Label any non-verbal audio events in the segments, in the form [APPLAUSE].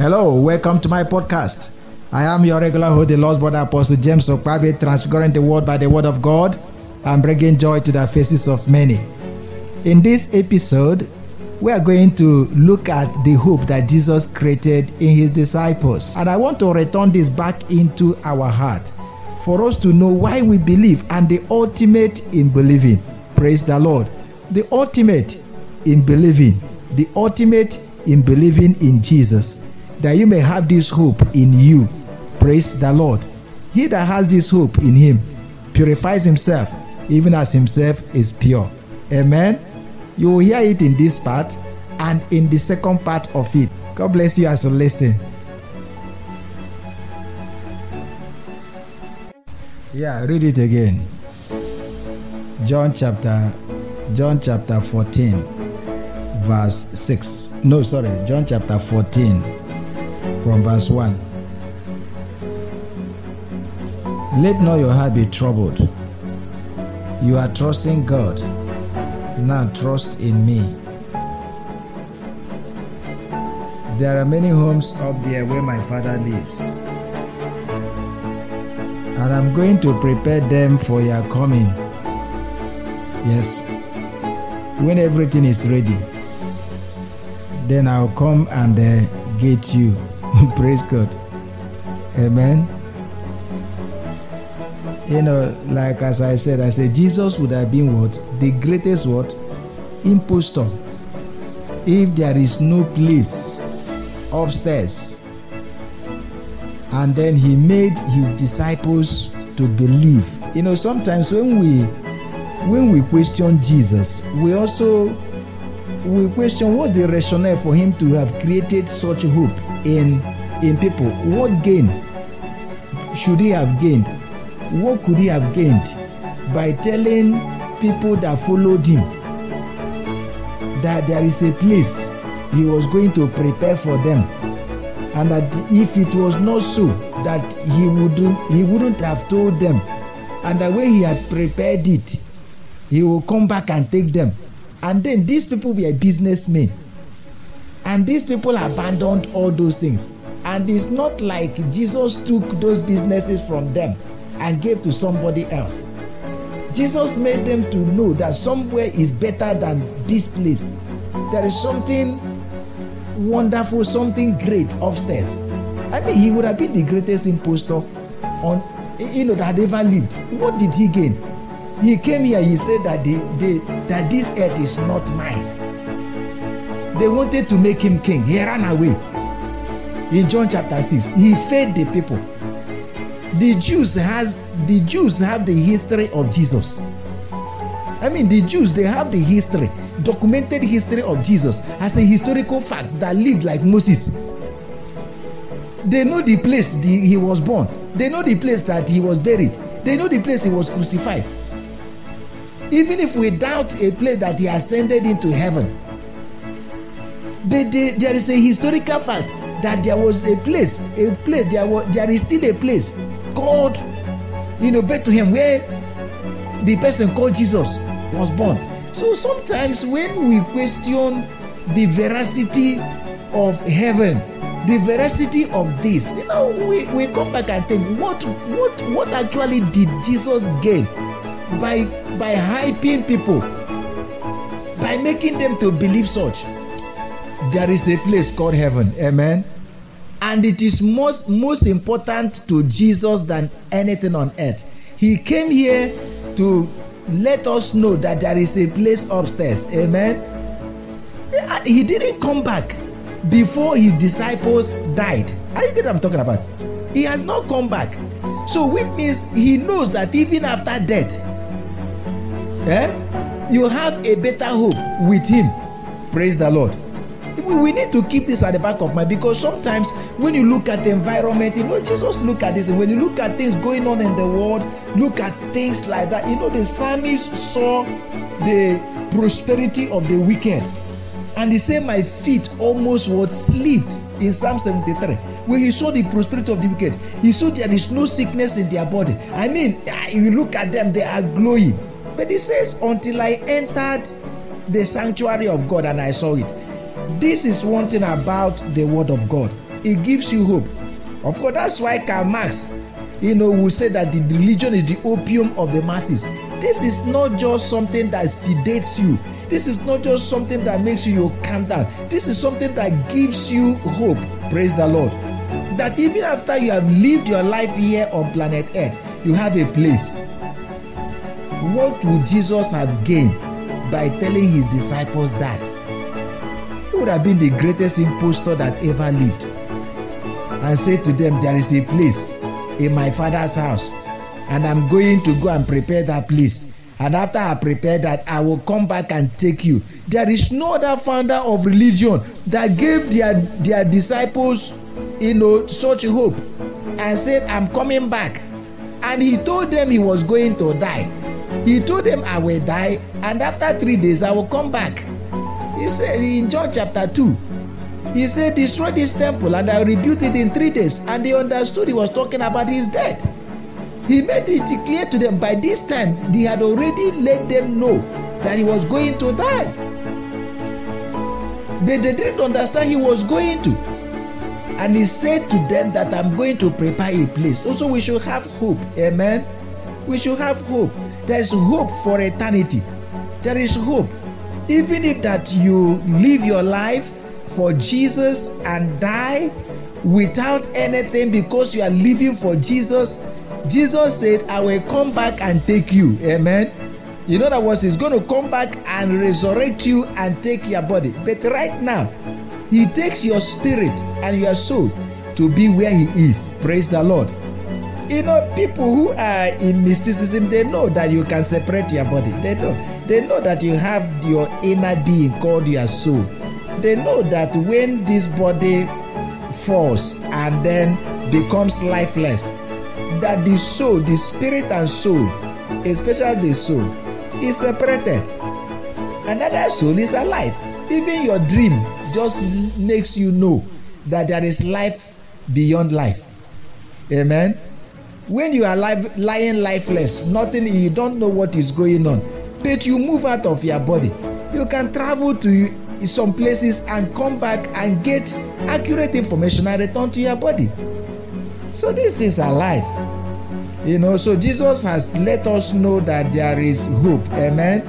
Hello, welcome to my podcast. I am your regular host, the Lord's brother Apostle James Okpabe, transfiguring the world by the word of God and bringing joy to the faces of many. In this episode, we are going to look at the hope that Jesus created in his disciples. And I want to return this back into our heart for us to know why we believe and the ultimate in believing. Praise the Lord. The ultimate in believing. The ultimate in believing in Jesus. That you may have this hope in you. Praise the Lord. He that has this hope in him purifies himself, even as himself is pure. Amen. You will hear it in this part and in the second part of it. God bless you as you listen. Yeah, read it again. John chapter John chapter 14 verse 6. No, sorry, John chapter 14 from verse 1. Let not your heart be troubled. You are trusting God. Now trust in me. There are many homes up there where my father lives. And I'm going to prepare them for your coming. Yes. When everything is ready, then I'll come and uh, get you. [LAUGHS] Praise God. Amen. You know, like as I said, I said Jesus would have been what? The greatest what? Impostor. If there is no place upstairs. And then he made his disciples to believe. You know, sometimes when we when we question Jesus, we also we question what the rationale for him to have created such hope in in people. What gain should he have gained? What could he have gained by telling people that followed him that there is a place he was going to prepare for them and that if it was not so that he wouldn't he wouldn't have told them and that when he had prepared it he will come back and take them and then these people were businessmen and these people abandoned all those things. And it's not like jesus took those businesses from them and gave to somebody else. Jesus made them to know that somewhere is better than this place. There is something wonderful something great upstairs. I mean he would have been the greatest impostor on you know that ever lived. What did he gain? He came here he said that they that this earth is not mine they wanted to make him king. He ran away. In john chapter 6 he fed the people. The jews has the jews have the history of jesus. I mean the jews they have the history documented history of jesus as a historical fact that lived like moses. They know the place the, he was born. They know the place that he was buried. They know the place he was crucified. Even if we doubt a place that he ascended into heaven but they, there is a historical fact that there was a place a place there was there is still a place called you know bethlehem where the person called jesus was born. So sometimes when we question the veracity of heaven the veracity of this you know we we come back and think what what what actually did jesus gain by by hyping people? By making them to believe such there is a place called heaven. Amen. And it is most most important to jesus than anything on earth. He came here to let us know that there is a place upstairs. Amen. He didn't come back before his disciples died. Are you get what i'm talking about? He has not come back. So which means he knows that even after death eh, you have a better hope with him. Praise the lord we need to keep this at the back of mind because sometimes when you look at the environment you know jesus look at this And when you look at things going on in the world look at things like that. You know the psalmist saw the prosperity of the wicked. And he said my feet almost was slipped in psalm 73 when he saw the prosperity of the wicked he saw there is no sickness in their body. I mean ah, you look at them they are glowing. But he says until i entered the sanctuary of god and i saw it this is one thing about the word of god It gives you hope. Of course, that's why Karl Marx, you know, will say that the religion is the opium of the masses. This is not just something that sedates you. This is not just something that makes you calm down. This is something that gives you hope. Praise the Lord. That even after you have lived your life here on planet Earth, you have a place. What would Jesus have gained by telling his disciples that? Would have been the greatest impostor that ever lived. And said to them, There is a place in my father's house, and I'm going to go and prepare that place. And after I prepare that, I will come back and take you. There is no other founder of religion that gave their, their disciples, you know, such hope and said, I'm coming back. And he told them he was going to die. He told them, I will die, and after three days, I will come back. He said in John chapter 2, he said, Destroy this temple, and I will rebuild it in three days. And they understood he was talking about his death. He made it clear to them by this time, he had already let them know that he was going to die. But they didn't understand he was going to. And he said to them that I'm going to prepare a place. Also, we should have hope. Amen. We should have hope. There is hope for eternity. There is hope. Even if that you live your life for Jesus and die without anything because you are living for Jesus, Jesus said, I will come back and take you. Amen. In other words, He's going to come back and resurrect you and take your body. But right now, He takes your spirit and your soul to be where He is. Praise the Lord. You know, people who are in mysticism, they know that you can separate your body. They know. They know that you have your inner being called your soul. They know that when this body falls and then becomes lifeless, that the soul, the spirit and soul, especially the soul, is separated. Another soul is alive. Even your dream just makes you know that there is life beyond life. Amen. When you are live, lying lifeless, nothing, you don't know what is going on, but you move out of your body. You can travel to some places and come back and get accurate information and return to your body. So these things are life. You know, so Jesus has let us know that there is hope. Amen.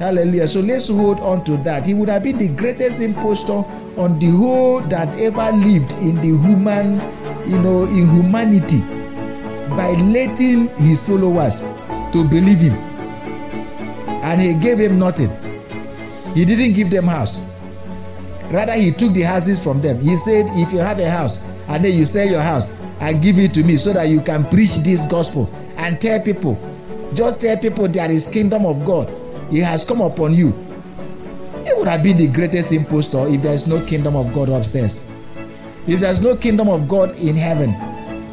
Hallelujah. So let's hold on to that. He would have been the greatest impostor on the whole that ever lived in the human, you know, in humanity by letting his followers to believe him. And he gave him nothing. He didn't give them house. Rather, he took the houses from them. He said, If you have a house and then you sell your house and give it to me so that you can preach this gospel and tell people, just tell people there is kingdom of God. It has come upon you. It would have been the greatest impostor if there is no kingdom of God upstairs. If there is no kingdom of God in heaven,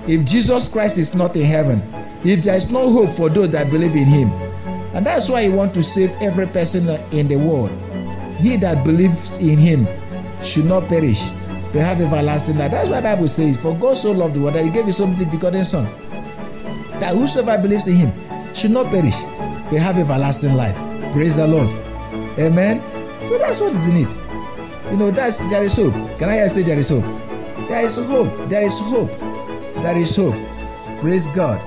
if Jesus Christ is not in heaven, if there is no hope for those that believe in him. And that's why he wants to save every person in the world. He that believes in him should not perish, but have everlasting life. That's why the Bible says, For God so loved the world that he gave his only begotten son. That whosoever believes in him should not perish, but have everlasting life. Praise the Lord. Amen. So that's what is in it. You know, that's there is hope. Can I say there is hope? There is hope. There is hope. There is hope. Praise God.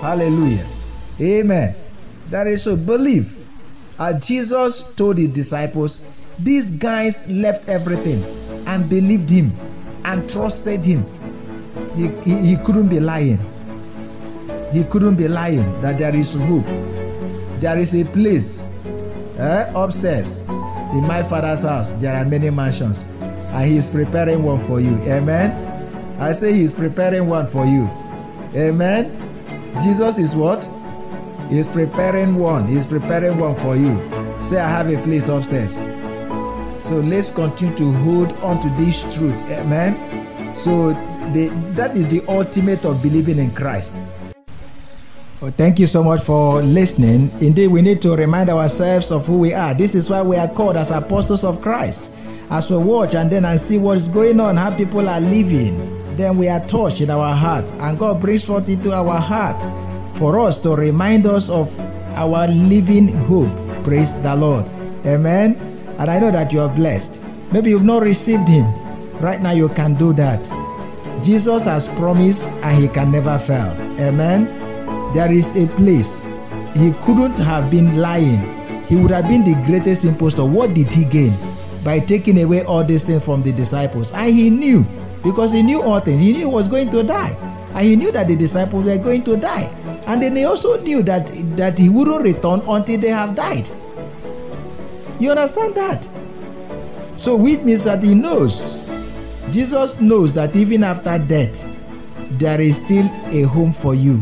Hallelujah. Amen. There is hope. Believe. As Jesus told his disciples, these guys left everything and believed him and trusted him. He, he, he couldn't be lying. He couldn't be lying that there is hope. There is a place eh, upstairs in my father's house. There are many mansions, and he is preparing one for you. Amen. I say he is preparing one for you. Amen. Jesus is what? He is preparing one. He is preparing one for you. Say, I have a place upstairs. So let's continue to hold on to this truth. Amen. So the, that is the ultimate of believing in Christ. Well, thank you so much for listening. Indeed, we need to remind ourselves of who we are. This is why we are called as apostles of Christ. As we watch and then and see what is going on, how people are living, then we are touched in our heart, and God brings forth into our heart for us to remind us of our living hope. Praise the Lord. Amen. And I know that you are blessed. Maybe you've not received Him. Right now, you can do that. Jesus has promised and he can never fail. Amen. There is a place. He couldn't have been lying. He would have been the greatest impostor. What did he gain? By taking away all these things from the disciples. And he knew, because he knew all things, he knew he was going to die. And he knew that the disciples were going to die. And then he also knew that, that he wouldn't return until they have died. You understand that? So, which means that he knows. Jesus knows that even after death, there is still a home for you.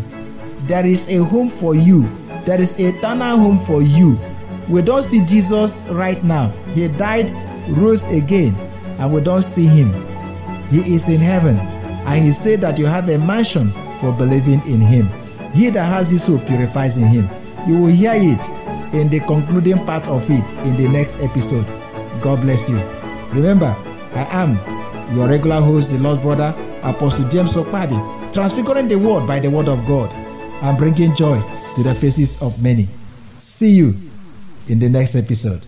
There is a home for you. There is a eternal home for you. We don't see Jesus right now. He died, rose again, and we don't see him. He is in heaven, and he said that you have a mansion for believing in him. He that has this hope purifies in him. You will hear it in the concluding part of it in the next episode. God bless you. Remember, I am your regular host, the Lord Brother, Apostle James Okpabi, transfiguring the world by the word of God and bringing joy to the faces of many. See you in the next episode.